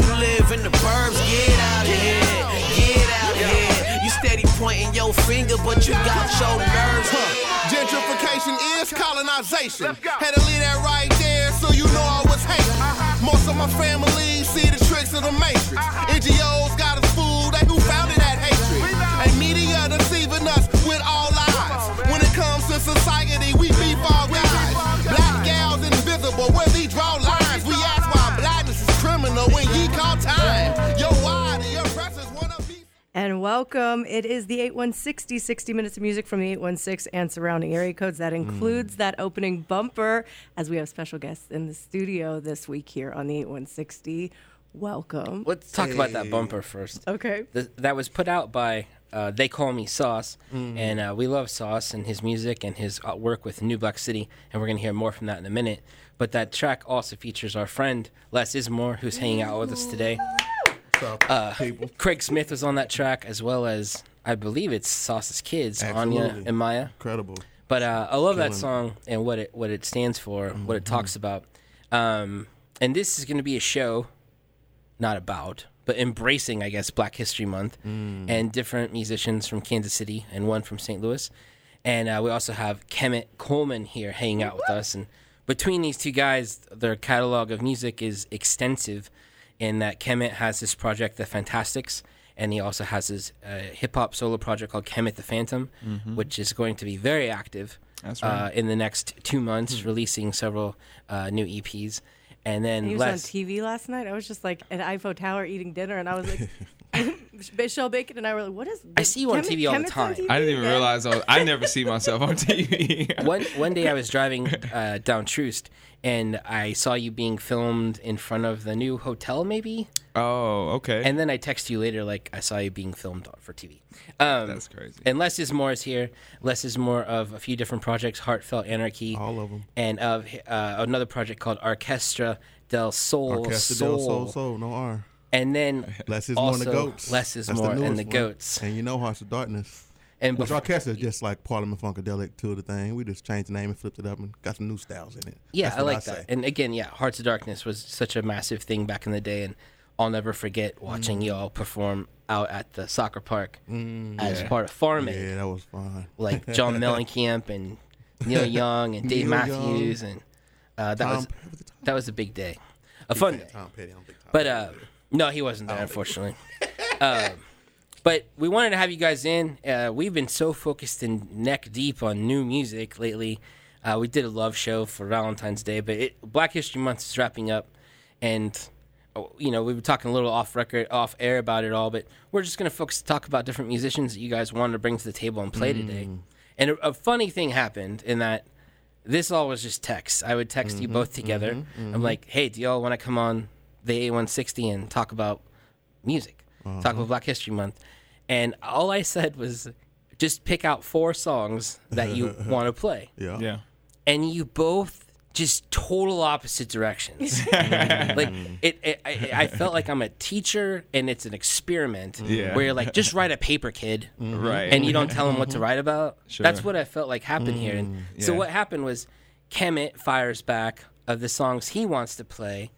you live in the burbs. Get out of here, get out of here. You steady pointing your finger, but you got your nerves. Huh. Gentrification is colonization. Had to leave that right there so you know I was hating. Uh-huh. Most of my family see the tricks of the matrix. Uh-huh. NGOs got us fooled, they who founded that hatred. And media deceiving us with all lies. When it comes to society, we beef all guys. Black gals invisible, where we draw lines. We ask why criminal when ye call time. Yo, why the oppressors wanna be. And welcome. It is the 8160, 60 minutes of music from the 816 and surrounding area codes. That includes that opening bumper, as we have special guests in the studio this week here on the 8160. Welcome. Let's talk about that bumper first. Okay. Th- that was put out by uh, They Call Me Sauce, and uh, we love Sauce and his music and his uh, work with New Black City, and we're going to hear more from that in a minute. But that track also features our friend Les Izmore, who's hanging out with us today. Uh, Craig Smith was on that track, as well as I believe it's Sauce's kids, Anya and Maya. Incredible. But uh, I love that Killing it. song and what it what it stands for, what it talks about. Um, and this is going to be a show, not about, but embracing, I guess, Black History Month and different musicians from Kansas City and one from St. Louis. And uh, we also have Kemet Coleman here hanging out with us. And between these two guys, their catalog of music is extensive. In that Kemet has this project, The Fantastics, and he also has his uh, hip hop solo project called Kemet the Phantom, which is going to be very active That's uh, in the next two months, releasing several uh, new EPs. And then He was Les, on TV last night. I was just like at Eiffel Tower eating dinner, and I was like, Michelle Bacon and I were like, "What is?" I see you on Kemet- TV all the Kemet's on time. TV I didn't even again? realize I, was, I never see myself on TV. one one day I was driving uh, down Troost, and I saw you being filmed in front of the new hotel, maybe. oh, okay. And then I text you later, like I saw you being filmed for TV. Um, That's crazy. And Les Izmore is here. Les Izmore of a few different projects, Heartfelt Anarchy, All of them, and of uh, another project called Orchestra del Sol. Orchestra Soul. del Soul Soul, no R. And then Less is more and the goats. Less is That's more and newest the one. goats. And you know Hearts of Darkness. And Which bef- orchestra is just like Parliament Funkadelic to the thing. We just changed the name and flipped it up and got some new styles in it. Yeah, That's I like say. that. And again, yeah, Hearts of Darkness was such a massive thing back in the day, and I'll never forget watching Mm. y'all perform out at the soccer park as part of Farm Aid, yeah, that was fun. like John Mellencamp and Neil Young and Dave Neil Matthews, and uh, that Tom, was that was a big day, a fun day. Tom Petty. I don't think Tom But uh, there. No, he wasn't there, unfortunately. um, but we wanted to have you guys in. Uh, we've been so focused and neck deep on new music lately. Uh, we did a love show for Valentine's Day, but it, Black History Month is wrapping up, and oh, you know we were talking a little off record, off air about it all. But we're just going to focus talk about different musicians that you guys wanted to bring to the table and play today. And a, a funny thing happened in that this all was just text. I would text you both together. I'm like, hey, do y'all want to come on the 8160 and talk about music? Talk about mm-hmm. Black History Month. And all I said was just pick out four songs that you want to play. yeah. yeah. And you both just total opposite directions. like it, it I, I felt like I'm a teacher and it's an experiment Yeah. where you're like just write a paper kid mm-hmm. Right. and you don't tell them what to mm-hmm. write about. Sure. That's what I felt like happened here. And mm, so what happened was Kemet fires back of the songs he wants to play,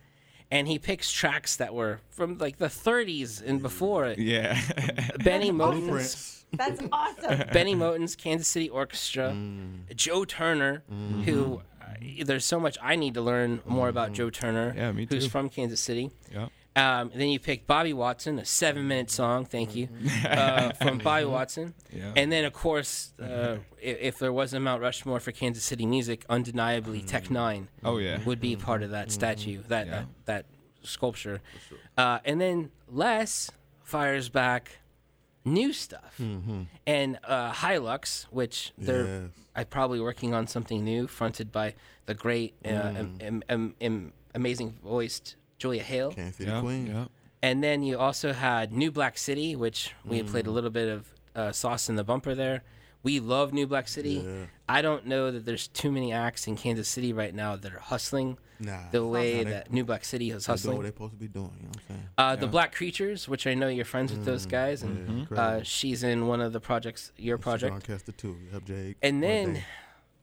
and he picks tracks that were from like the 30s and before. yeah. Bennie Moten's, That's awesome. Bennie Moten's Kansas City Orchestra, Mm. Joe Turner, who uh, there's so much I need to learn more about Joe Turner, Yeah, me too. who's from Kansas City. yeah. Um, then you pick Bobby Watson, a seven-minute song. Thank you uh, from Bobby Watson. Yeah. And then, of course, uh, if, if there was a Mount Rushmore for Kansas City music, undeniably Tech Nine Oh yeah. would be part of that statue, that Yeah. that, that sculpture. Uh, and then Les fires back new stuff, and uh, Hilux, which they're Yes. I probably working on something new, fronted by the great, uh, am, am, am, am- amazing voiced Julia Haile. Can't Yeah. the queen. Yeah. And then you also had New Black City, which we had played a little bit of uh, sauce in the bumper there. We love New Black City. Yeah. I don't know that there's too many acts in Kansas City right now that are hustling Nah. the way they- that New Black City is They're doing what hustling. they're supposed to be doing. You know what I'm saying? Uh, The Black Creatures, which I know you're friends with those guys, Yeah, and uh, she's in one of the projects, your project. Orchestra too. Yep, Jake. And then day.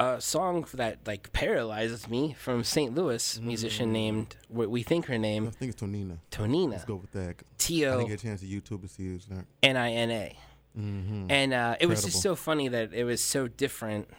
A song that like paralyzes me from St. Louis musician mm. named what we think her name. I think it's Tonina. Tonina Let's go with that. T I O didn't get a chance to YouTube to see it's not. N I N A. Mm-hmm. And uh, it was just so funny that it was so different.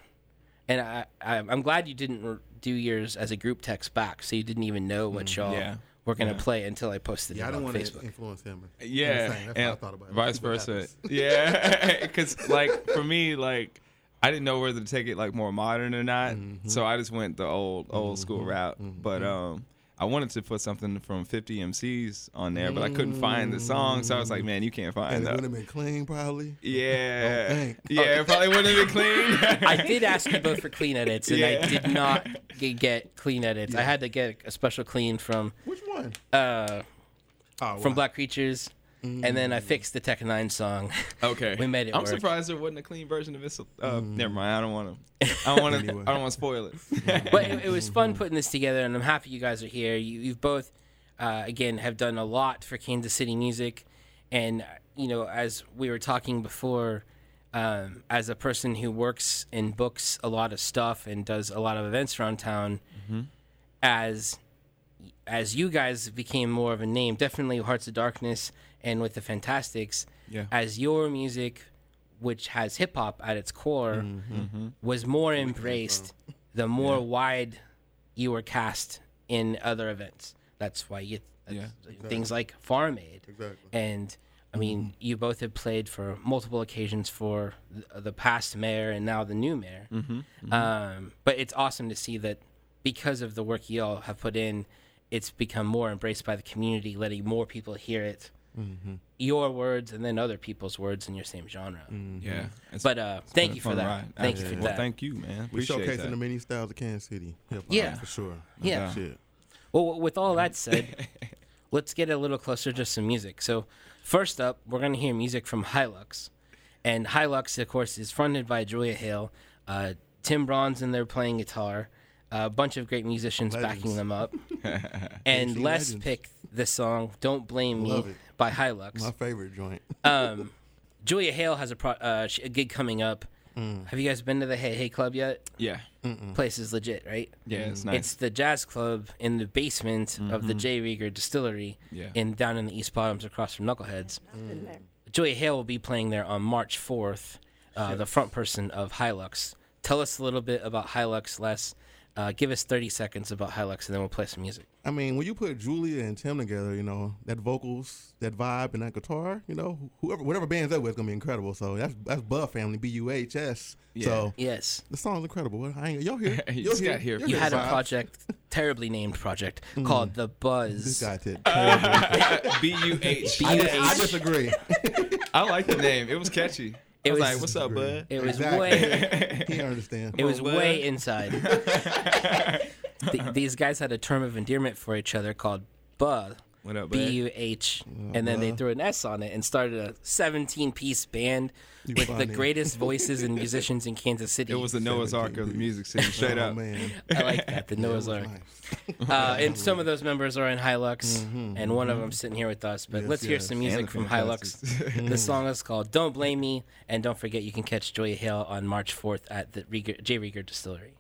And I, I I'm glad you didn't r- do yours as a group text back, so you didn't even know what mm-hmm. y'all Yeah. were gonna Yeah. play until I posted Yeah, I it didn't on want to Facebook. influence him. Yeah, That's what I thought about it. vice versa. Yeah, because like for me, like I didn't know whether to take it like more modern or not, Mm-hmm. so I just went the old old school route. But um, I wanted to put something from 50 MCs on there, but I couldn't find the song, so I was like, man, you can't And find it would that. have been clean, probably. Yeah, Don't think. yeah, it probably wouldn't have been clean. I did ask you both for clean edits, and I did not get clean edits. I had to get a special clean from Which one? uh, Oh, from wow. Black Creatures, and then I fixed the Tech N9ne song. okay, We made it I'm work. surprised there wasn't a clean version of this. Uh, Never mind. I don't want to. I don't want to. Anyway. I don't want to spoil it. but it, it was fun putting this together, and I'm happy you guys are here. You, you've both, uh, again, have done a lot for Kansas City music, and uh, you know, as we were talking before, um, as a person who works and books a lot of stuff and does a lot of events around town, as as you guys became more of a name, definitely Hearts of Darkness and with the Fantastics, Yeah. as your music, which has hip hop at its core, Mm-hmm. was more embraced, the more wide you were cast in other events. That's why you get Yeah. things like Farm Aid. Exactly. And I mean, you both have played for multiple occasions for the, the past mayor and now the new mayor. Um, but it's awesome to see that because of the work you all have put in, it's become more embraced by the community, letting more people hear it. Your words and then other people's words in your same genre. Yeah, it's- But uh, it's thank you for that. ride. Thank you for Absolutely. that. Well, thank you, man. We Appreciate showcasing that. the many styles of Kansas City hip hop. Yeah. for sure. Yeah. Shit. Well, with all that said, let's get a little closer to some music. So, first up, we're going to hear music from Hilux. And Hilux, of course, is fronted by Julia Haile. Uh, Tim Bronze in there playing guitar. A bunch of great musicians backing them up. and AC Les legends. picked the song "Don't Blame Me" it. By Hilux. My favorite joint. Um, Julia Haile has a, pro- uh, a gig coming up. Mm. Have you guys been to the Hey Hey Club yet? Yeah, Place is legit, right? yeah, it's nice. It's the jazz club in the basement of the J. Rieger Distillery, Yeah. in down in the East Bottoms, across from Knuckleheads. In there. Julia Haile will be playing there on March fourth. Uh, the front person of Hilux. Tell us a little bit about Hilux, Les. Uh, give us thirty seconds about Hilux, and then we'll play some music. I mean, when you put Julia and Tim together, you know that vocals, that vibe, and that guitar, you know, whoever, whatever band's that with, is gonna be incredible. So that's that's Buff Family, B U H S. Yeah. So Yes, the song's incredible. What- I ain't, y'all here? You Y'all just got here. Y'all had a vibes. project, terribly named project, called the Buzz. This Buzz. guy did. terrible. B U H. B- I, dis- I B-U-H. disagree. I like the name. It was catchy. It I was, was- like, "What's up, bud?" It was Exactly. way, he understand. it was bud. way inside. Th- these guys had a term of endearment for each other called "Buh." What up. B U H, and then they uh-huh. threw an S on it and started a 17 piece band You with the funny. greatest voices and musicians in Kansas City. It was the Noah's Ark of the music scene, straight oh, up. man. I like that, the Noah's Ark. nice. Uh, and some of those members are in Hilux, mm-hmm, and one of mm-hmm. them sitting here with us. But Yes, let's hear yes. some music from Fantastics. Hilux. the song is called "Don't Blame Me," and don't forget you can catch Joya Hale on March 4th at the Rieger, J. Rieger Distillery.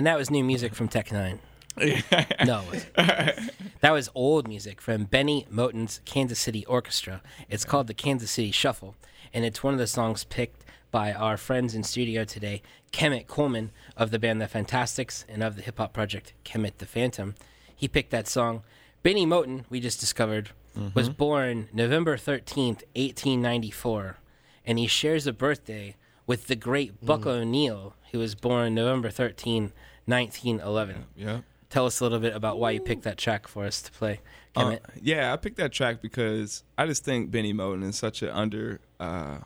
And that was new music from Tech N9ne. no, it wasn't. that was old music from Bennie Moten's Kansas City Orchestra. It's called the Kansas City Shuffle, and it's one of the songs picked by our friends in studio today, Kemet Coleman of the band The Fantastics and of the hip hop project Kemet the Phantom. He picked that song. Bennie Moten, we just discovered, was mm-hmm. born November 13th, 1894, and he shares a birthday with the great Buck mm-hmm. O'Neill, who was born November 13, 1911. Yeah. Tell us a little bit about why you picked that track for us to play. Kemet. yeah, I picked that track because I just think Bennie Moten is such an under uh,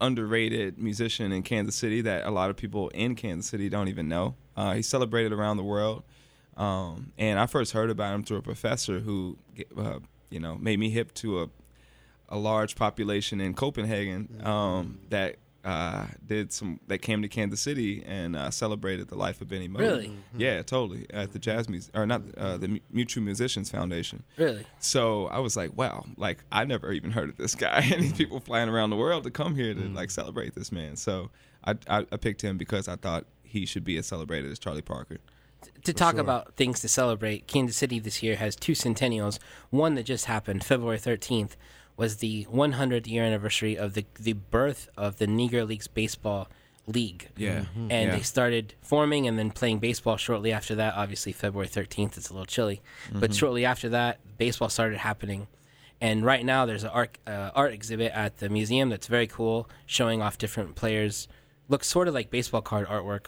underrated musician in Kansas City that a lot of people in Kansas City don't even know. Uh, he's celebrated around the world, um, and I first heard about him through a professor who, uh, you know, made me hip to a a large population in Copenhagen um, that uh, did some that came to Kansas City and uh, celebrated the life of Bennie Moten. Really? Yeah, totally. At the Jazz Mus or not uh, the Mutual Musicians Foundation. Really? So I was like, wow, like I never even heard of this guy, and these people flying around the world to come here to like celebrate this man. So I, I I picked him because I thought he should be as celebrated as Charlie Parker. To talk about things to celebrate, Kansas City this year has two centennials. One that just happened, February 13th, was the 100th year anniversary of the the birth of the Negro Leagues Baseball League. Yeah, mm-hmm. Mm-hmm. and yeah. they started forming and then playing baseball shortly after that. Obviously, February 13th, it's a little chilly, but mm-hmm. shortly after that, baseball started happening. And right now, there's an art, uh, art exhibit at the museum that's very cool, showing off different players. Looks sort of like baseball card artwork.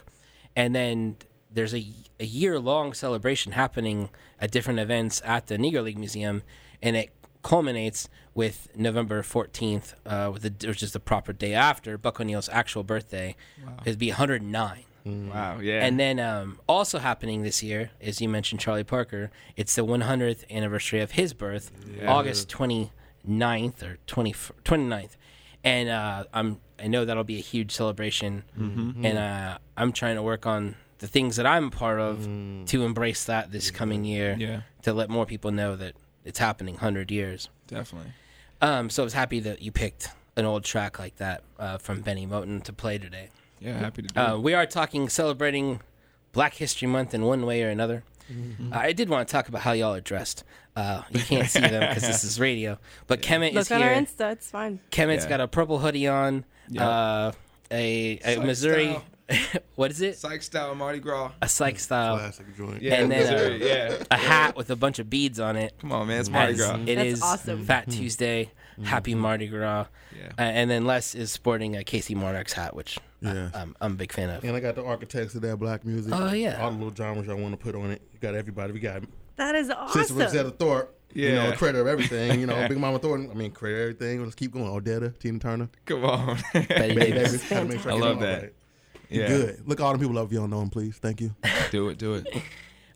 And then there's a, a year long celebration happening at different events at the Negro League Museum, and it culminates with November 14th, uh, with the, which is the proper day after Buck O'Neill's actual birthday. It'd be 109. Wow, yeah, And then um, also happening this year, as you mentioned, Charlie Parker, it's the 100th anniversary of his birth, August 29th or 20, 29th. And uh, I'm, I know that'll be a huge celebration. And uh, I'm trying to work on the things that I'm a part of to embrace that this coming year, Yeah. to let more people know that it's happening 100 years. definitely. Um, so I was happy that you picked an old track like that uh, from Bennie Moten to play today. Yeah, happy to do. Uh, it. we are talking celebrating Black History Month in one way or another. Mm-hmm. Uh, I did want to talk about how y'all are dressed. Uh, you can't see them because this is radio, but Kemet Look is on our here. Insta. It's fine. Kemet's Yeah. got a purple hoodie on. Yeah. Uh, a, a Psych Missouri. what is it? Psych style Mardi Gras. A psych style. Classic joint. Yeah, And then, Missouri, yeah. A hat with a bunch of beads on it. Come on, man, it's Mardi As Gras. It That's is awesome. Fat Tuesday. Happy Mardi Gras. Yeah. Uh, and then Les is sporting a Casey Monarchs hat, which Yeah. I, am I'm a big fan of. And I got the architects of that black music. Oh, yeah. All the little genres I want to put on it. You got everybody. We got That is awesome. Sister. Rosetta Tharpe. You know, Yeah. creator of everything. You know, Big Mama Thornton. I mean, creator of everything. Let's keep going. Odetta, Tina Turner. Come on. Betty Betty Davis. Davis. Gotta make sure I get love that. right. Yeah. Good. Look, all the people love you don't know them, please. Thank you. Do it, do it.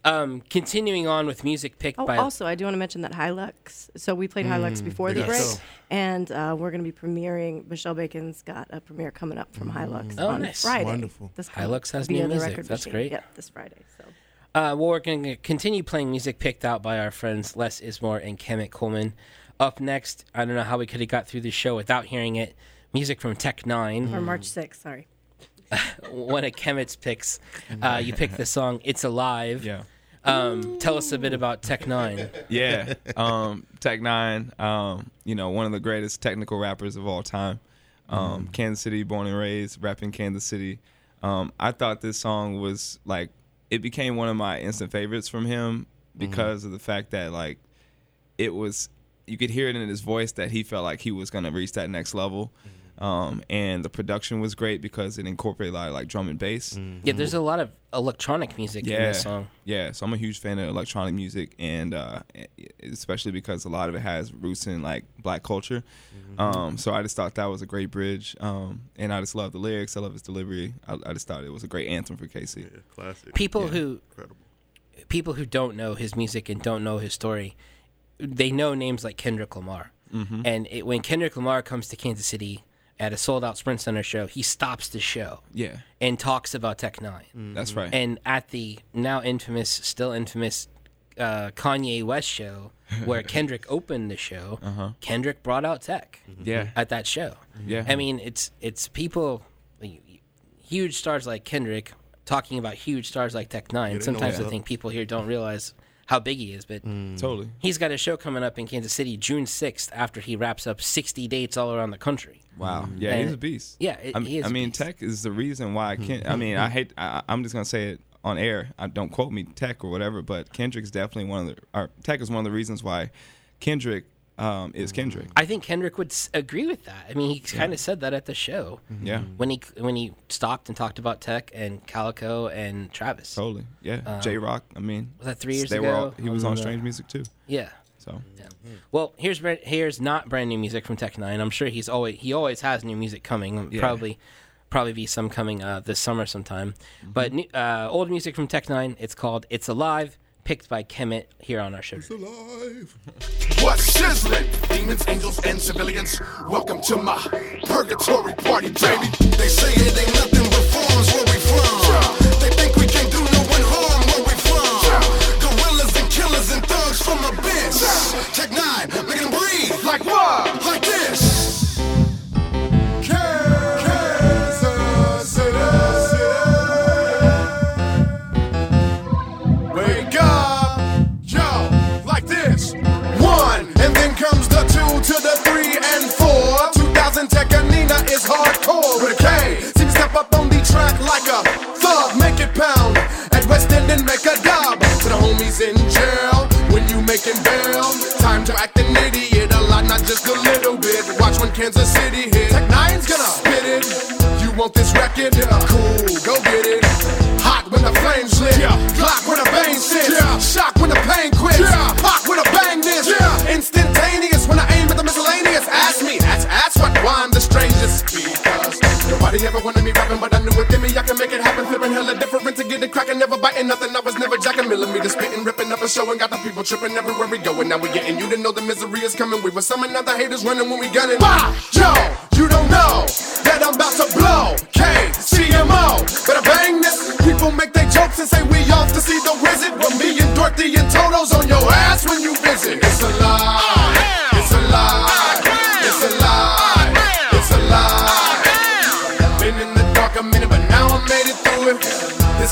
Um, continuing on with music picked Oh, by also, I do want to mention that Hilux. So we played Hilux before the break, so. and uh, we're going to be premiering. Michelle Bacon's got a premiere coming up from Hilux Oh, on nice. Friday. Wonderful. This coming- Hilux has via new the music. record That's machine. great. Yep, this Friday. So Uh, well, we're going to continue playing music picked out by our friends Les Izmore and Kemet Coleman. Up next, I don't know how we could have got through the show without hearing it. Music from Tech N9ne, or March 6th. Sorry. one of Kemet's picks. Uh, you picked the song "It's Alive." Yeah. Um, tell us a bit about Tech N9ne. yeah. Um, Tech N9ne, um, you know, one of the greatest technical rappers of all time. Um, Kansas City, born and raised, rapping Kansas City. Um, I thought this song was like, it became one of my instant favorites from him because of the fact that like, it was, you could hear it in his voice that he felt like he was gonna reach that next level. Um, and the production was great because it incorporated a lot of like drum and bass. Yeah, there's a lot of electronic music in Yeah, this song. yeah. So I'm a huge fan of electronic music, and uh, especially because a lot of it has roots in like black culture. Um, so I just thought that was a great bridge, um, and I just love the lyrics. I love his delivery. I, I just thought it was a great anthem for Casey. Yeah, classic. People who Incredible. people who don't know his music and don't know his story, they know names like Kendrick Lamar. Mm-hmm. And it, when Kendrick Lamar comes to Kansas City at a sold out Sprint Center show, he stops the show Yeah, and talks about Tech N9ne mm. that's right. And at the now infamous, still infamous uh, Kanye West show, where Kendrick opened the show, uh-huh. Kendrick brought out Tech mm-hmm. yeah, at that show. Mm-hmm. Yeah. I mean, it's it's people, huge stars like Kendrick talking about huge stars like Tech N9ne. Sometimes I think people here don't realize how big he is, but mm. Totally. he's got a show coming up in Kansas City June 6th after he wraps up 60 dates all around the country. Wow. Mm. Yeah, And- he's a beast. Yeah, it- I, he is I a mean, beast. Tech is the reason why I can't. I mm-hmm. mean, I hate. I, I'm just gonna say it on air. I don't quote me Tech or whatever, but Kendrick's definitely one of the. Or Tech is one of the reasons why Kendrick um, is Kendrick. I think Kendrick would s- agree with that. I mean, he kind of said that at the show Yeah. when he when he stopped and talked about Tech and Kaliko and Travis. Totally. Yeah. Jay Rock. I mean, was that three years they Were all, ago he was on the- Strange Music too. Yeah. So Well, here's brand- here's not brand new music from Tech N9ne. I'm sure he's always he always has new music coming. Yeah. Probably probably be some coming uh, this summer sometime. But new, uh, old music from Tech N9ne. It's called "It's Alive," picked by Kemet here on our show. today. Alive. What's sizzling? Demons, angels, and civilians. Welcome to my purgatory party, baby. They say it ain't nothing but forms where we from. They think we can't do no one harm where we from. Gorillas and killers and thugs from abyss. Tech N9ne, making them breathe. Like what? Like this. Tecca Nina is hardcore with a K. See me step up on the track like a thug, make it pound. At West End and make a dub. To the homies in jail, when you making bail. Time to act an idiot, a lot, not just a little bit. Watch when Kansas City hit. Tech N9ne's gonna spit it. You want this record? Yeah. Cool, go get it. Hot when the flames lit. Yeah. Glock when the veins sit. Shock when the pain quits. Yeah. Pop when I bang this. Yeah. Instantaneous when I aim at the miscellaneous. Ask me, that's that's what why nobody ever wanted me rapping, but I knew within me I can make it happen. Flipping hella different to get it cracking, never biting nothing. I was never jacking millimeters, spitting, ripping up a show, and got the people tripping everywhere we go. And now we getting you to know the misery is coming. We were summoning other haters running when we got it. Wow, yo, you don't know that I'm about to blow. K C M O, better bang this. People make their jokes and say we off to see the wizard. Well, me and Dorothy and Toto's on your ass when you visit. It's a lie. It's a lie.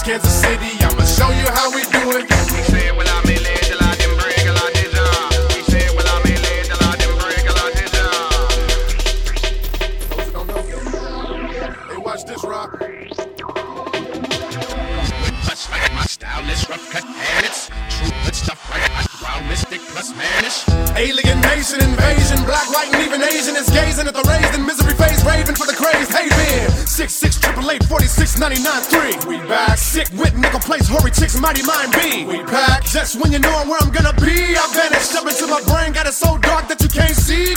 Kansas City, I'ma show you how we do it. We say, well, I'm in late till I didn't break a lot of job. We say, well, I'm in late till I didn't break a lot of job. Those who don't know, Hey, watch this, Rock. Plus, my style is rough cut and it's true good stuff I wild mystic plus manish. Alien nation invasion, black, white, and even Asian is gazing at the raised in misery face, raving for the crazed haven. Six six triple eight forty six ninety nine three. We back, sick with nickel plates, hoary chicks, mighty mind B. We pack, just when you know where I'm gonna be, I vanished up into my brain, got it so dark that you can't see.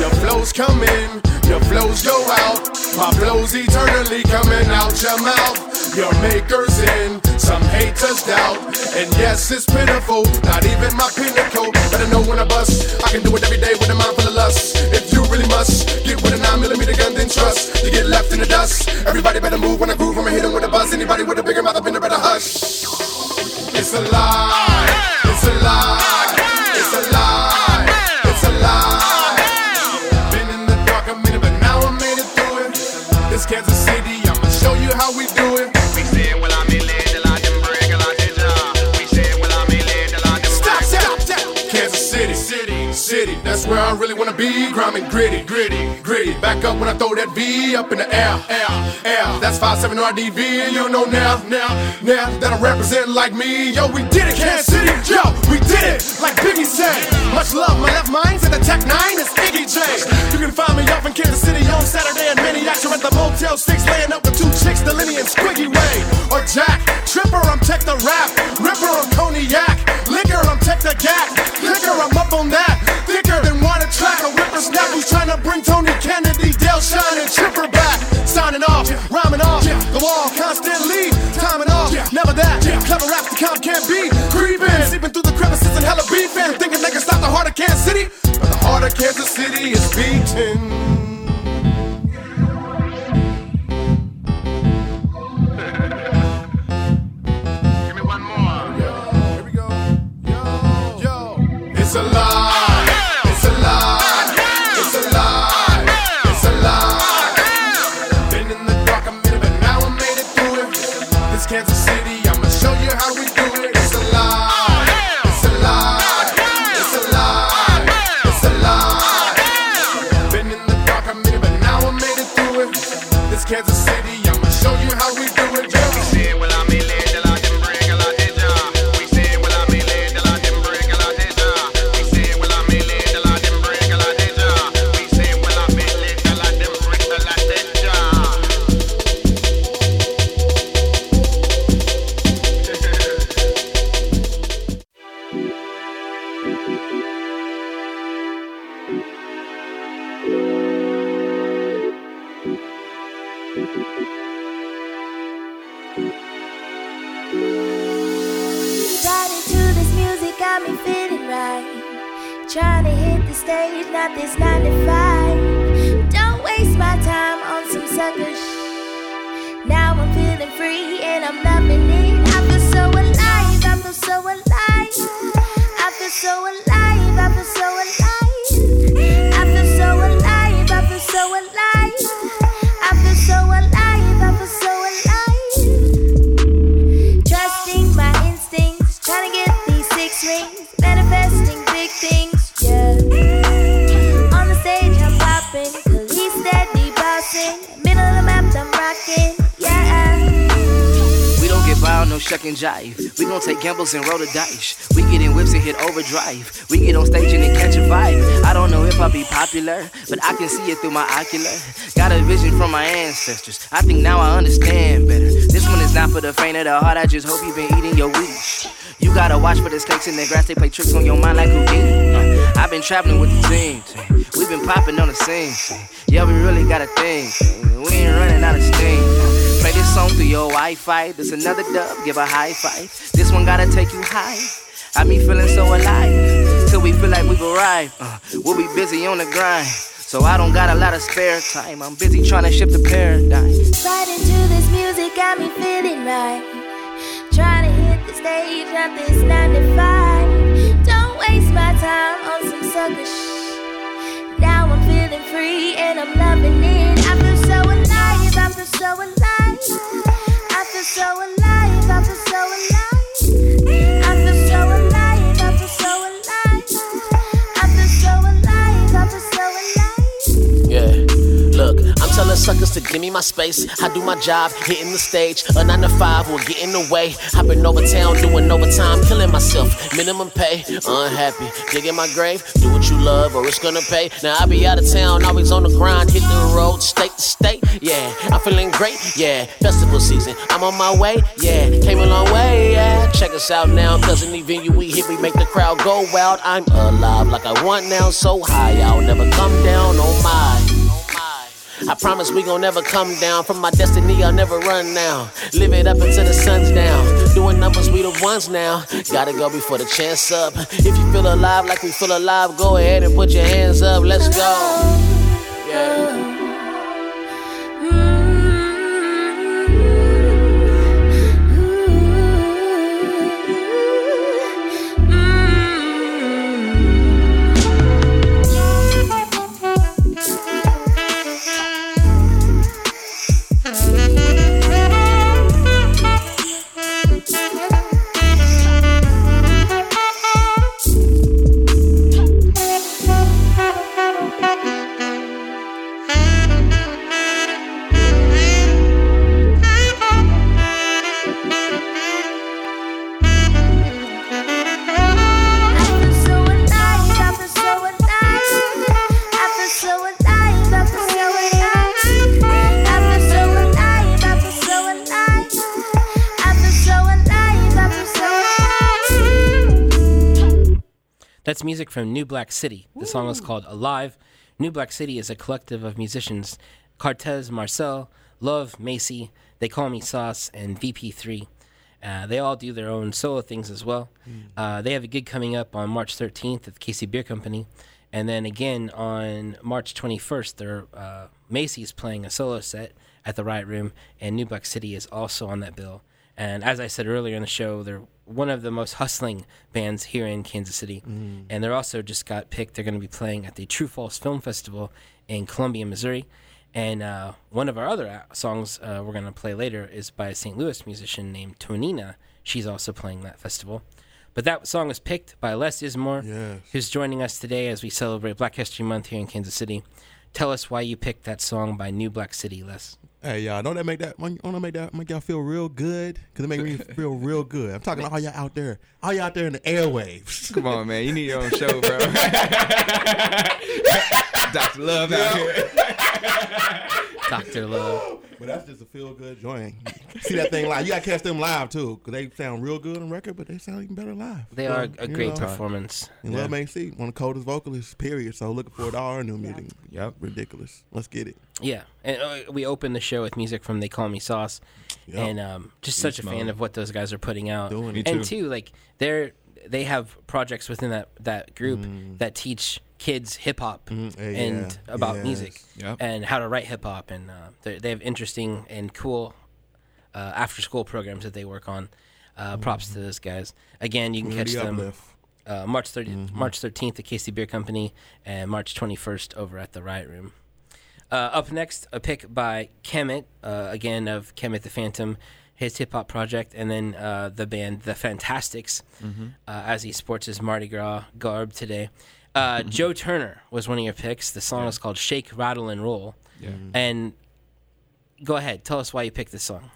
your flows come in, your flows go out. My flows eternally coming out your mouth. Your makers in, some haters doubt. And yes, it's pitiful, not even my pinnacle. But I know when I bust, I can do it every day with a mind full of lust. If gritty, gritty, gritty. Back up when I throw that V up in the air, air, air. That's 5-7 RDV. You know now, now, now that I represent like me. Yo, we did it, Kansas City. Yo, we did it. Like Biggie said. Much love, my left mind's in the Tech N9ne is Iggy J. You can find me up in Kansas City on Saturday and many You're at the Motel 6 laying up with two chicks, the Lenny and Squiggy Way. Or Jack, Tripper, I'm Tech the Rap. Ripper, I'm Cognac. Liquor, I'm Tech the Gat. Liquor, I'm up on that. Thicker than water track. Whippersnapper who's trying to bring Tony Kennedy, Dale Shine, and Tripper back. Signing off, rhyming off. The wall constantly timing off. Never that. Clever raps the comp can't be. Creeping, seeping through the crevices and hella beefing. Thinking they can stop the heart of Kansas City. But the heart of Kansas City is beating. Give gambles and roll the dice. We get in whips and hit overdrive. We get on stage and then catch a vibe. I don't know if I'll be popular, but I can see it through my ocular. Got a vision from my ancestors. I think now I understand better. This one is not for the faint of the heart. I just hope you've been eating your wheat. You gotta watch for the snakes in the grass. They play tricks on your mind like Houdini. Uh, I've been traveling with the team. We've been popping on the scene. Yeah, we really got a thing. We ain't running out of steam. Play this song through your Wi-Fi. This another dub. Give a high five. This one gotta take you high. I me feeling so alive. Till we feel like we've arrived. Uh, we'll be busy on the grind. So I don't got a lot of spare time. I'm busy trying to shift the paradigm. Riding to this music got me feeling right. Trying to hit the stage, not this 9 to 5. Don't waste my time on some sucker shh. Now I'm feeling free and I'm loving it. I feel so alive, I feel so alive. I feel so alive, telling suckers to give me my space. I do my job, hitting the stage. A nine to five will get in the way. I've been over town doing overtime, killing myself. Minimum pay, unhappy. Digging my grave, do what you love or it's gonna pay. Now I be out of town, always on the grind, hit the road, state to state. Yeah, I'm feeling great. Yeah, festival season, I'm on my way. Yeah, came a long way. Yeah, check us out now, cause any venue we hit, we make the crowd go wild. I'm alive like I want now, so high. I'll never come down on my. I promise we gon' never come down. From my destiny, I'll never run now. Live it up until the sun's down. Doing numbers, we the ones now. Gotta go before the chance up. If you feel alive like we feel alive, go ahead and put your hands up. Let's go. Yeah. That's music from New Black City. The song is called Alive. New Black City is a collective of musicians Cartez Marcel, Love Macy, They Call Me Sauce, and VP3. Uh, they all do their own solo things as well. Uh, they have a gig coming up on March 13th at the Casey Beer Company. And then again on March 21st, their, uh, Macy's playing a solo set at the Riot Room, and New Black City is also on that bill. And as I said earlier in the show, they're one of the most hustling bands here in Kansas City. And they're also just got picked. They're going to be playing at the True False Film Festival in Columbia, Missouri. And uh, one of our other uh, songs uh, we're going to play later is by a St. Louis musician named Tonina. She's also playing that festival. But that song was picked by Les Izmore, Yes. who's joining us today as we celebrate Black History Month here in Kansas City. Tell us why you picked that song by New Black City, Les. Hey y'all, don't that make that don't that make that make y'all feel real good? Cause it make me feel real good. I'm talking to all y'all out there, all y'all out there in the airwaves. Come on, man. You need your own show, bro. Dr. Love out here. Dr. Love. But that's just a feel good joint. See that thing live. You gotta catch them live too, cause they sound real good on record, but they sound even better live. They So, are a great know, performance. And Love Main C, one of the coldest vocalists, period. So looking forward to our new music. Yep. Ridiculous. Let's get it. Yeah, and uh, we opened the show with music from They Call Me Sauce, Yep. and um, just such a fan of what those guys are putting out. Doing and too. two, like they're they have projects within that that group Mm. that teach kids hip hop eh, and yeah, about yes. music Yep. and how to write hip hop, and uh, they they have interesting and cool uh, after school programs that they work on. Uh, props to those guys. Again, you can catch them uplift. uh, March 30th, March 13th at KC Beer Company, and March 21st over at the Riot Room. Uh, up next, a pick by Kemet, uh, again of Kemet the Phantom, his hip hop project, and then uh, the band The Phantastics, uh, as he sports his Mardi Gras garb today. Uh, Joe Turner was one of your picks. The song is called Shake, Rattle, and Roll. Yeah. And go ahead, tell us why you picked this song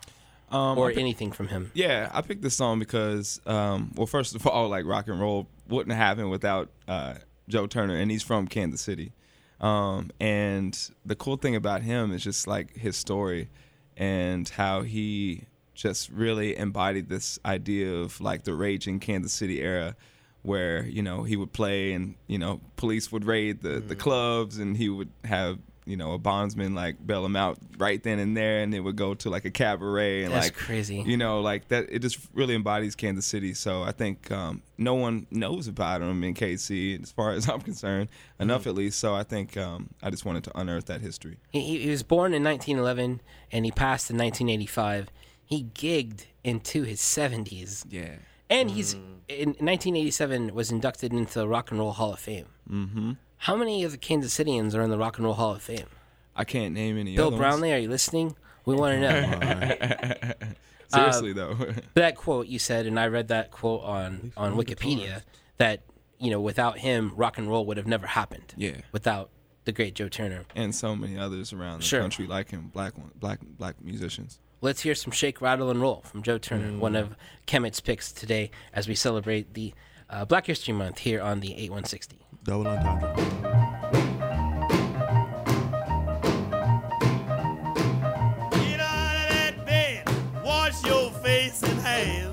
Um, or pick- anything from him. Yeah, I picked this song because, um, well, first of all, like rock and roll wouldn't have happened without uh, Joe Turner, and he's from Kansas City. Um, and the cool thing about him is just like his story and how he just really embodied this idea of like the raging Kansas City era where, you know, he would play and, you know, police would raid the, the clubs and he would have, you know, a bondsman like bail him out right then and there and it would go to like a cabaret and That's like crazy. you know, like that. It just really embodies Kansas City. So I think um, no one knows about him in KC, as far as I'm concerned, enough at least. So I think um, I just wanted to unearth that history. He, he- he was born in 1911 and he passed in 1985. He gigged into his 70s. Yeah. And he's in 1987 was inducted into the Rock and Roll Hall of Fame. Mm-hmm. How many of the Kansas Cityans are in the Rock and Roll Hall of Fame? I can't name any. Bill other Brownlee, are you listening? We want to know. Seriously though. that quote you said, and I read that quote on on Wikipedia that you know without him, rock and roll would have never happened. Yeah. Without the great Joe Turner. and so many others around the Sure. country like him, black one, black black musicians. Let's hear some Shake, Rattle, and Roll from Joe Turner, one Mm. of Kemet's picks today as we celebrate the uh, Black History Month here on the 8160. Double entendre. Get out of that bed, wash your face and hands.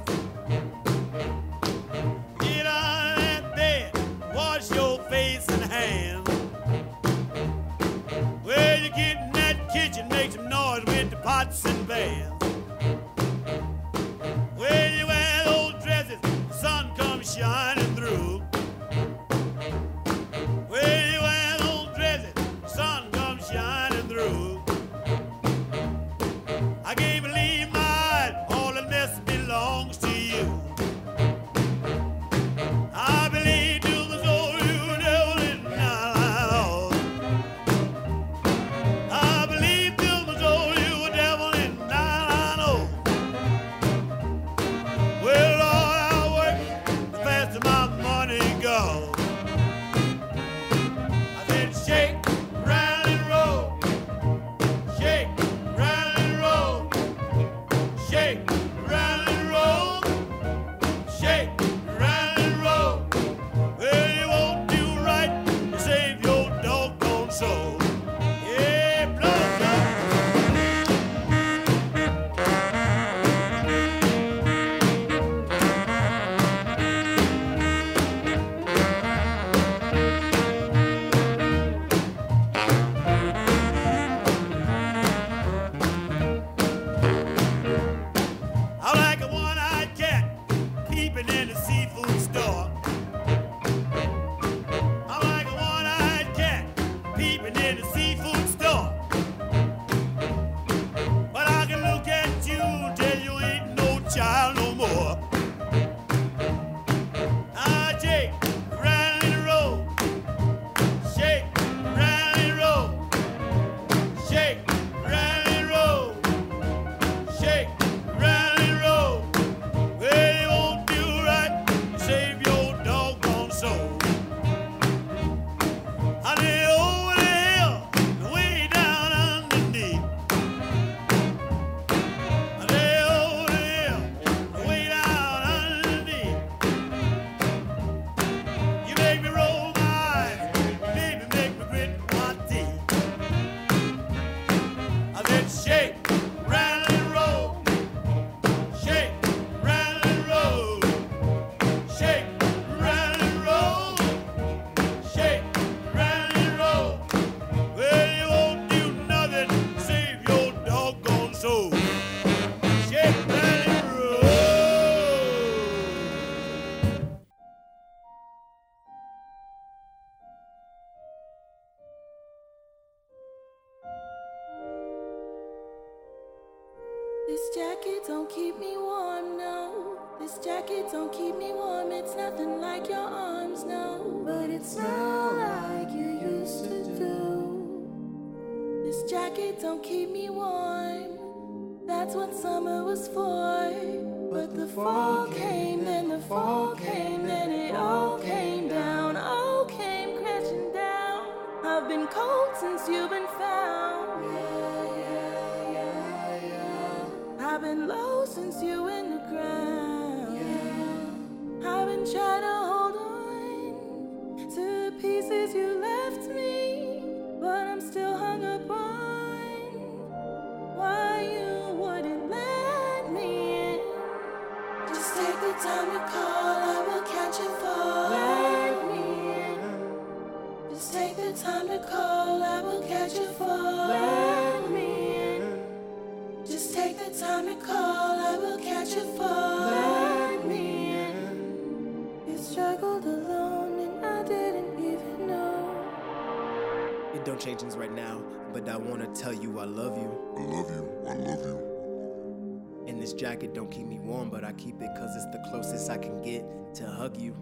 Don't change things right now, but I wanna tell you I love you. I love you. I love you. And this jacket don't keep me warm, but I keep it cause it's the closest I can get to hug you.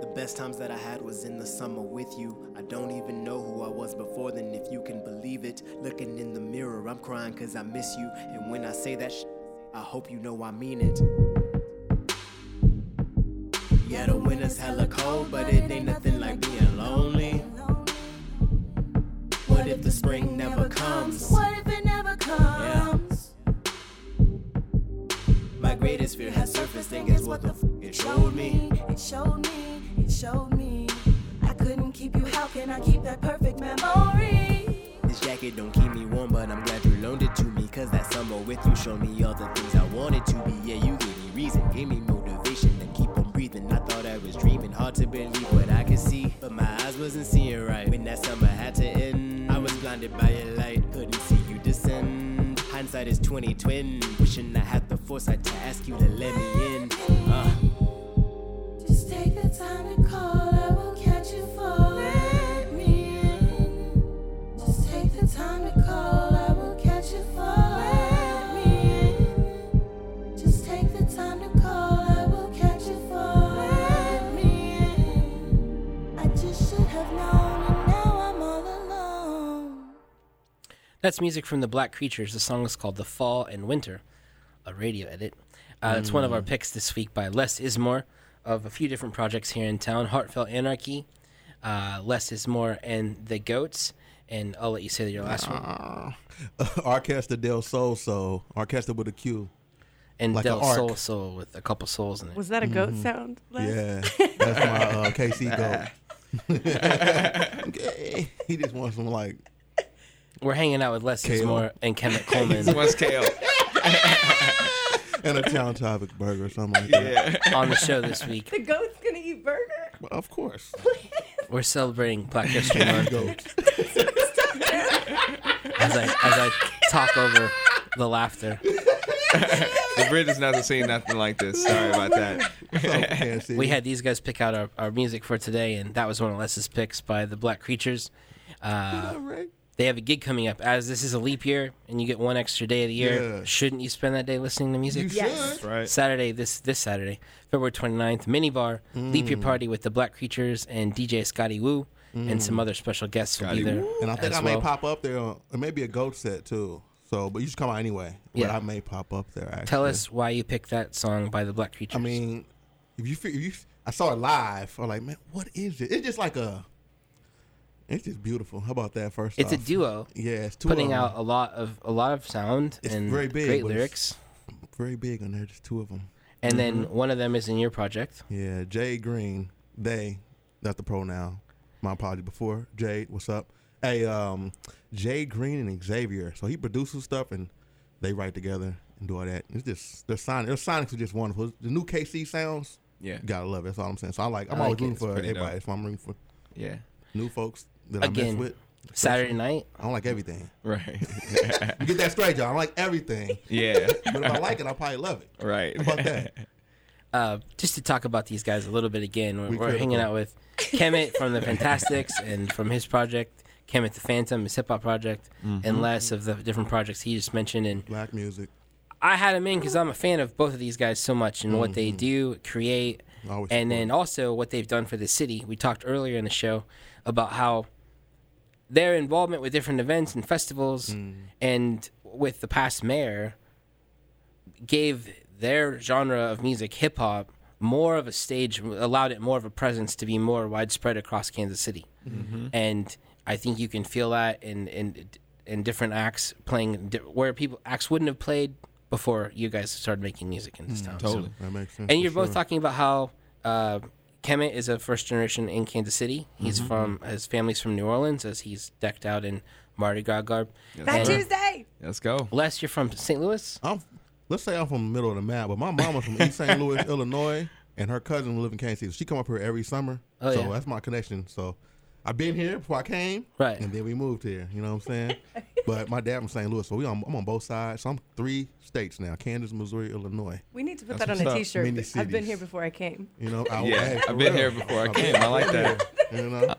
The best times that I had was in the summer with you. I don't even know who I was before then, if you can believe it. Looking in the mirror, I'm crying cause I miss you. And when I say that sh- I hope you know I mean it. Yeah, the winter's hella cold, but it ain't nothing if the spring never comes? What if it never comes? My greatest fear has surfaced, and guess what the f- it showed me? It showed me, it showed me. I couldn't keep you, how can I keep that perfect memory? This jacket don't keep me warm, but I'm glad you loaned it to me. Cause that summer with you showed me all the things I wanted to be. Yeah, you gave me reason, gave me motivation to keep on breathing. I thought I was dreaming, hard to believe what I could see. But my eyes wasn't seeing right. When that summer had to end, blinded by your light, couldn't see you descend. Hindsight is 2020, wishing I had the foresight to ask you to let me in. Uh. That's music from the Black Creatures. The song is called "The Fall and Winter," a radio edit. Uh, It's one of our Mm. picks this week by Les Izmore of a few different projects here in town: Heartfelt Anarchy, uh, Les Izmore and the Goats. And I'll let you say your last one. Uh, Orchestra del Sol Sol. Orchestra with a Q. And Like Del a arc. Sol Sol with a couple souls in it. Was that a goat Mhm. sound? Les? Yeah, that's my uh, KC goat. okay. He just wants some like. We're hanging out with Les Kale. Izmore and Kenneth Coleman. He wants kale. and a town topic burger or something like that. on the show this week. The goat's gonna eat burger? Well, of course. We're celebrating Black History Month. Goats. as I as I talk over the laughter. the bridge has never seen nothing like this. Sorry about that. we had these guys pick out our, our music for today, and that was one of Les's picks by the Black Creatures. Uh, They have a gig coming up. As this is a leap year, and you get one extra day of the year, Yeah. shouldn't you spend that day listening to music? You should. Yes. That's right. Saturday, this this Saturday, February 29th, mini bar, leap year Mm. party with the Black Creatures and DJ Scotty Woo, and some Mm. other special guests will be there. And I think as I may well. pop up there. On, it may be a goat set too. So, but you should come out anyway. But Yeah. I may pop up there. Actually. Tell us why you picked that song by the Black Creatures. I mean, if you, if you, I saw it live. I'm like, man, what is it? It's just like a. It's just beautiful. How about that? First, It's a duo. Yeah, it's two putting of 'em. out a lot of a lot of sound It's and very big. great but it's lyrics. Very big on there. Just two of them. And then Mm-hmm. one of them is in your project. Yeah, Jay Green. They, not the pronoun. My apology before. Jade, what's up? Hey, um, Jay Green and Xavier. So he produces stuff and they write together and do all that. It's just their sonic. Their sonics are just wonderful. The new KC sounds. Yeah. gotta love it. That's all I'm saying. So I like. I'm I always like it. rooting It's for pretty everybody. dope. So I'm rooting for. Yeah. New folks that I Again, mess with. Saturday night. I don't like everything. Right. you get that straight, y'all. I like everything. Yeah. but if I like it, I'll probably love it. Right. How about that? Uh, just to talk about these guys a little bit again, we're, We we're hanging out with Kemet from the Phantastics and from his project Kemet the Phantom, his hip hop project, Mhm. and less of the different projects he just mentioned. And Black music. I had him in because I'm a fan of both of these guys so much and what they do, create, Always and then also what they've done for the city. We talked earlier in the show about how their involvement with different events and festivals and with the past mayor gave their genre of music, hip hop, more of a stage, allowed it more of a presence to be more widespread across Kansas City. Mhm. And I think you can feel that in in in different acts playing di- where people acts wouldn't have played before you guys started making music in this Mm, town. totally. That makes sense And you're both sure. talking about how uh, Kemet is a first generation in Kansas City. He's Mhm. from his family's from New Orleans, as he's decked out in Mardi Gras garb. Yes, Fat sir. Tuesday. Let's go. Les, you're from St. Louis. I'm. Let's say I'm from the middle of the map, but my mom mama's from East St. Louis, Illinois, and her cousin live in Kansas City. She come up here every summer, Oh, so yeah. that's my connection. So I've been here before I came, right? And then we moved here. You know what I'm saying? but my dad from St. Louis, so we on, I'm on both sides. So I'm three states now: Kansas, Missouri, Illinois. We need to put That's that on what's a up. T-shirt. I've been here before I came. You know, I, Yeah, hey, I've been real. here before I came. I like that. You know,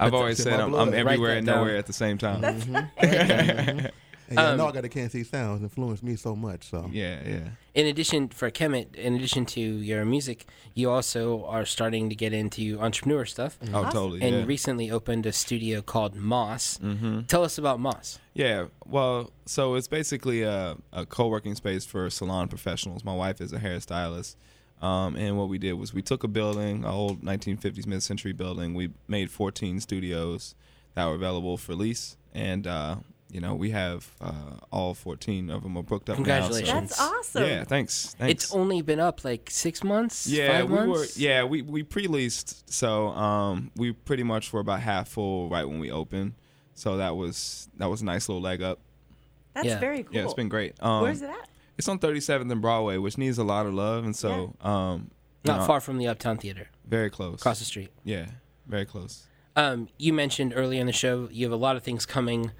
I've always said I'm. I'm everywhere that and down. nowhere at the same time. That's Mhm. Mhm. And y'all Um, know I got the Kansas City sounds influenced me so much. So yeah, yeah. In addition, for Kemet, in addition to your music, you also are starting to get into entrepreneur stuff. Oh, totally, And yeah. recently opened a studio called Moss. Mhm. Tell us about Moss. Yeah, well, so it's basically a, a co-working space for salon professionals. My wife is a hairstylist, um, and what we did was we took a building, an old 1950s mid-century building. We made 14 studios that were available for lease, and uh, you know we have uh, all 14 of them are booked up. now, so- Congratulations. That's awesome. Yeah, thanks. Thanks. It's only been up like six months. Yeah, five we were. months? Yeah, we we pre-leased, so um, we pretty much were about half full right when we opened. So that was that was a nice little leg up. That's Yeah. very cool. Yeah, it's been great. Um, Where's it at? It's on 37th and Broadway, which needs a lot of love, and so um, Not know, far from the Uptown Theater. very close, Across the street. Yeah, very close. Um, you mentioned earlier in the show you have a lot of things coming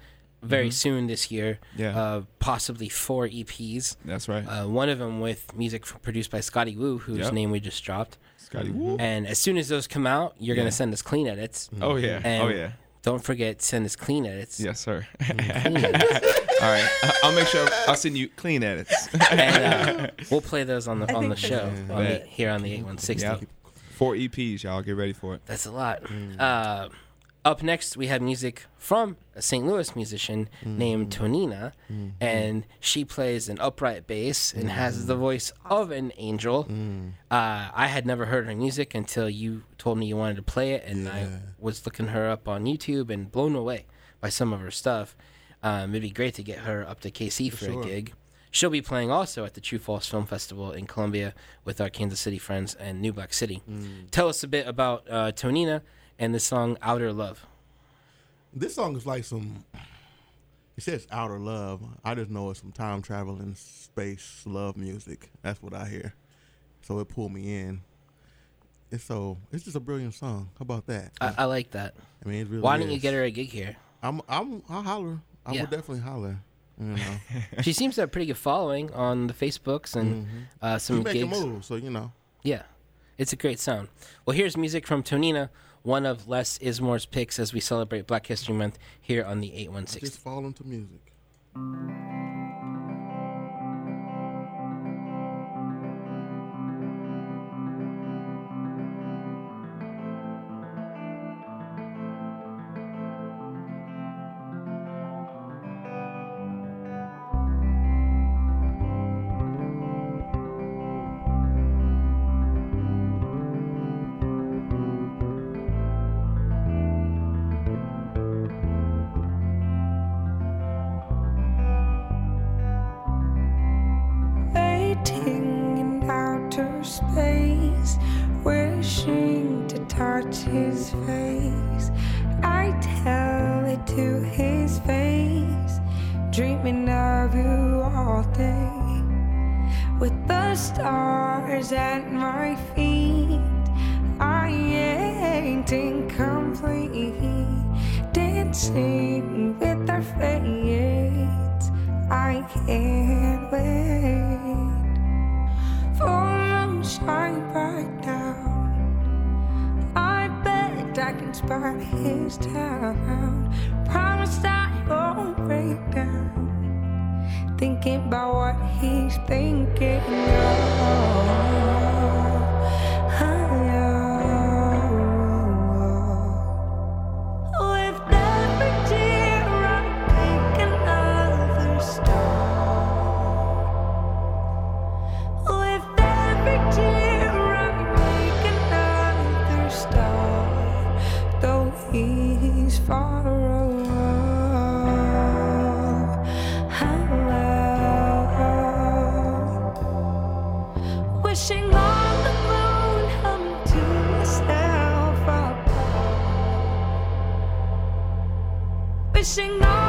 very Mhm. soon this year. Yeah. Uh, possibly four EPs. That's right. Uh, one of them with music produced by Scotty Wu, whose Yep. name we just dropped. Scotty Wu. And as soon as those come out, you're Yeah. gonna send us clean edits. Oh, yeah. And Oh, yeah. Don't forget, send us clean edits. Yes, sir. Clean edits. All right, I- I'll make sure I'll send you clean edits. and uh, we'll play those on the I on the show on the, here on the 8160. Yep. Four EPs, y'all. Get ready for it. That's a lot. Uh, up next, we have music from a St. Louis musician named Tonina, and she plays an upright bass and has the voice of an angel. Uh, I had never heard her music until you told me you wanted to play it, and I was looking her up on YouTube and blown away by some of her stuff. Um, it'd be great to get her up to KC for, sure. a gig. She'll be playing also at the True False Film Festival in Columbia with our Kansas City friends and New Black City. Tell us a bit about uh, Tonina and the song Outer Love. This song is like some. It says outer love. I just know it's some time traveling space love music. That's what I hear. So it pulled me in. It's so. It's just a brilliant song. How about that? I, I like that. I mean, it really. Why don't you get her a gig here? I'm. I'm. I'll holler. I Yeah. would definitely holler. You know. she seems to have a pretty good following on the Facebooks and uh, some you making gigs. moves, so you know. Yeah, it's a great sound. Well, here's music from Tonina, one of Les Izmore's picks as we celebrate Black History Month here on the 8160. Just fall into music. Wishing on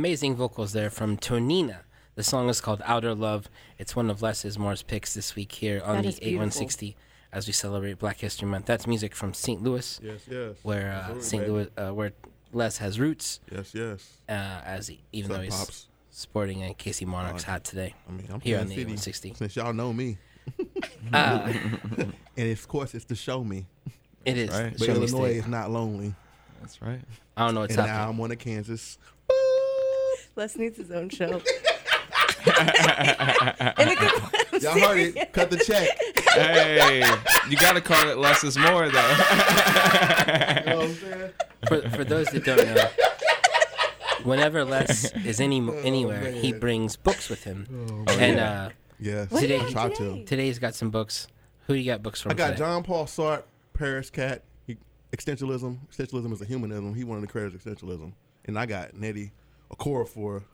Amazing vocals there from Tonina. The song is called Outer Love. It's one of Les Izmore's picks this week here on That the is beautiful. 8160 as we celebrate Black History Month. That's music from St. Louis. Yes, yes. Where uh, St. Louis, uh, where Les has roots. Yes, yes. Uh, as he, even What's though up, he's Pops? sporting a KC Monarchs hat today. I mean, I'm here Kansas on the City, 8160. Since y'all know me. Uh, and of course, it's to show me. It is. Right. But Show Illinois state. is not lonely. That's right. I don't know what's and happening. now I'm one of Kansas. Les needs his own show. Y'all heard it. Cut the check. hey, you gotta call it less is more though. You know what I'm saying? for, for those that don't know, whenever Les is any anywhere, he man. brings books with him. Oh, and yeah. uh, Yes. What today, did he try do to. today? today's got some books. Who do you got books from? I got today? John Paul Sartre, Paris Cat. He, existentialism. Existentialism is a humanism. He wanted to create existentialism. And I got Nnedi Okora for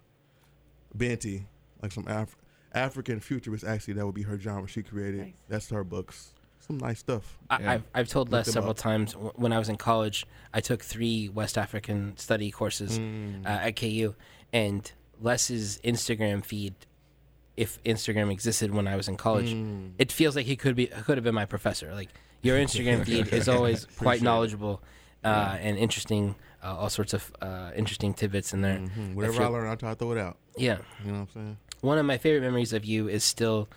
Binti, like some Af- African futurist. Actually, that would be her genre she created. Nice. That's her books. Some nice stuff. I, Yeah. I've, I've told Look Les several up. times when I was in college, I took three West African study courses Mm. uh, at KU, and Les's Instagram feed, if Instagram existed when I was in college, Mm. it feels like he could be could have been my professor. Like your Instagram feed is always quite knowledgeable uh, and interesting. Uh, all sorts of uh, interesting tidbits in there. Mhm. Whatever I feel- learn, I try to throw it out. Yeah. You know what I'm saying? One of my favorite memories of you is still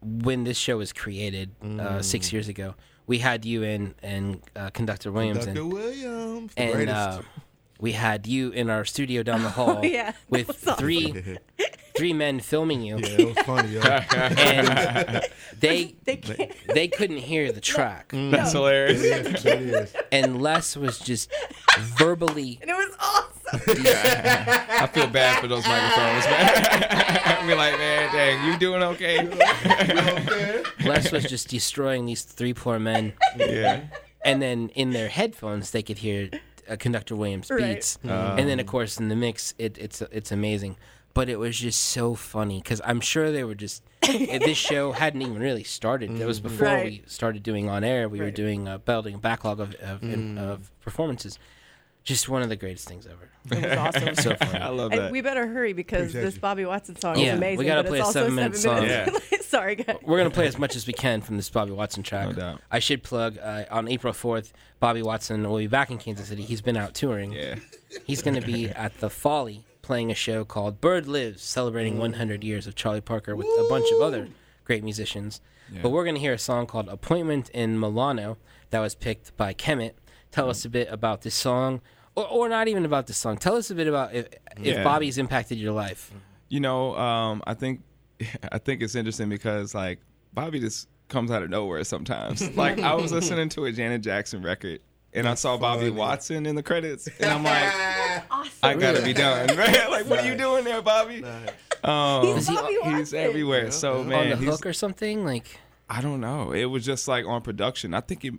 when this show was created uh, Mm. six years ago. we had you in and uh, conductor Williams Dr. and Williams, the and greatest. uh, we had you in our studio down the hall Oh, yeah. With was awesome. three three men filming you. Yeah, it was funny, yo. and they They can't. they couldn't hear the track. That's hilarious. It is, it is. And Les was just verbally And it was awesome. Yeah. I feel bad for those microphones, man. Be like, man, dang, you doing okay? Les was just destroying these three poor men. Yeah. And then in their headphones, they could hear uh, Conductor Williams Right. beats. Oh. and then, of course, in the mix, it, it's it's amazing. But it was just so funny because I'm sure they were just. this show hadn't even really started. It was before Right. we started doing on air. We were doing uh, building a backlog of of, of performances. Just one of the greatest things ever. It was awesome. So funny. I love And that. we better hurry because Appreciate this you. Bobby Watson song Yeah, is we amazing. gotta play it's a seven-minute seven minutes. Sorry, guys. We're gonna play as much as we can from this Bobby Watson track. No doubt. I should plug uh, on April fourth. Bobby Watson will be back in Kansas City. He's been out touring. Yeah. He's gonna be at the Folly playing a show called Bird Lives, celebrating 100 years of Charlie Parker with a bunch of other great musicians. But we're gonna hear a song called "Appointment in Milano" that was picked by Kemet. Tell us a bit about this song, or, or not even about this song. Tell us a bit about if, if Yeah. Bobby's impacted your life. You know, um, I think I think it's interesting because like Bobby just comes out of nowhere sometimes. like I was listening to a Janet Jackson record and I saw Bobby funny. Watson in the credits and I'm like, I gotta be done. Right? Like, what are you doing there, Bobby? Um, He's Bobby he's Watson. everywhere. So man, on the hook or something like. I don't know. It was just like on production. I think it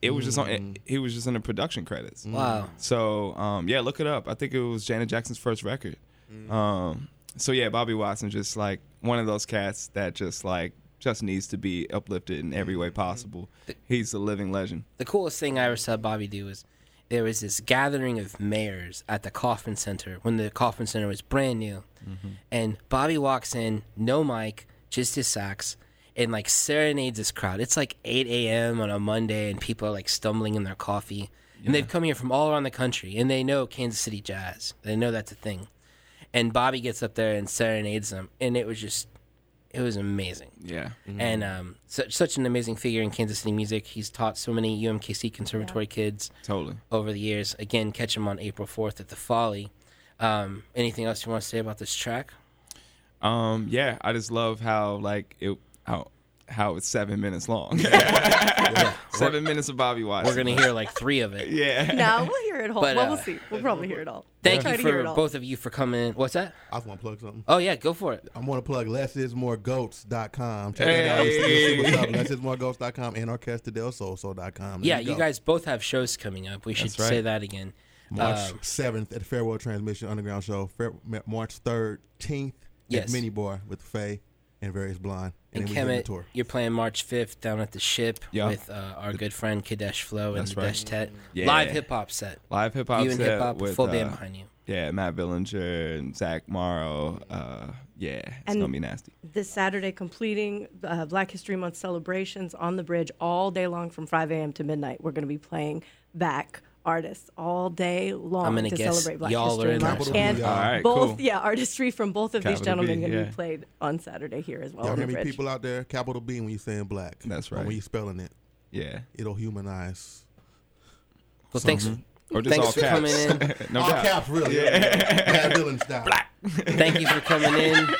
it was just on. Mm. He was just in the production credits. Wow. So um, yeah, look it up. I think it was Janet Jackson's first record. Mm. Um, so yeah, Bobby Watson just like one of those cats that just like just needs to be uplifted in every Mm-hmm. way possible. He's a living legend. the coolest thing I ever saw Bobby do was there was this gathering of mayors at the Kauffman Center when the Kauffman Center was brand new, and Bobby walks in, no mic, just his sax, and like serenades this crowd. It's like 8 a.m. on a Monday, and people are like stumbling in their coffee, and they've come here from all around the country, and they know Kansas City jazz. They know that's a thing, and Bobby gets up there and serenades them, and it was just, it was amazing Yeah. and um, such such an amazing figure in Kansas City music. He's taught so many UMKC conservatory kids Totally. over the years. Again, catch him on April fourth at the Folly. Um, anything else you want to say about this track? Um, yeah, I just love how like it how how it's seven minutes long. Seven minutes of Bobby Watson. We're gonna hear like three of it. Yeah. No, we'll hear it all. But, well, uh, we'll see. We'll probably hear it all. Thank Try you to hear for it all. both of you for coming. What's that? I just want to plug something. Oh yeah, go for it. I want to plug lessismoregoats.com. Check that out. You'll see what's up. Lessismoregoats.com and orquestadelsoso.com. There yeah, you go. guys both have shows coming up. We should That's right. say that again. March Um, 7th at the Farewell Transmission Underground Show. Fair, March thirteenth Yes. at Mini Bar with Faye and Various Blonde. And then we hit the Kemet, you're playing March fifth down at the Ship Yeah. with uh, our good friend Kadesh Flow and That's the right. Desh Tet. Yeah. Live hip hop set. Live hip hop set. You and set hip hop, with full band uh, behind you. Yeah, Matt Billinger and Zach Morrow. Uh, yeah, it's And- gonna be nasty. This Saturday, completing uh, Black History Month celebrations on the bridge all day long from 5 a.m. to midnight. We're going to be playing back artists all day long I'm gonna to guess celebrate Black y'all are History in there Month. somewhere. And Capital All right, both, cool. yeah, artistry from both of these gentlemen B, going to yeah. be played on Saturday here as well Y'all on the gonna be people out there, capital B when you're saying black. That's Or right. when you're spelling it, Yeah. it'll humanize. Well, thanks. Mm-hmm. Or just Thanks all for caps. coming in. no All doubt. caps, really. Yeah. Matt Dillon style. Black. Thank you for coming in.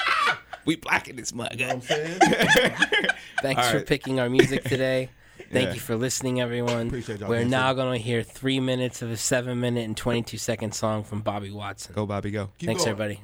We black in this mug. You know what I'm saying? Thanks All for picking our music today. Thank Yeah. you for listening, everyone. Appreciate y'all We're now going to hear three minutes of a seven minute and 22 second song from Bobby Watson. Go, Bobby, go. Keep Thanks, going. everybody.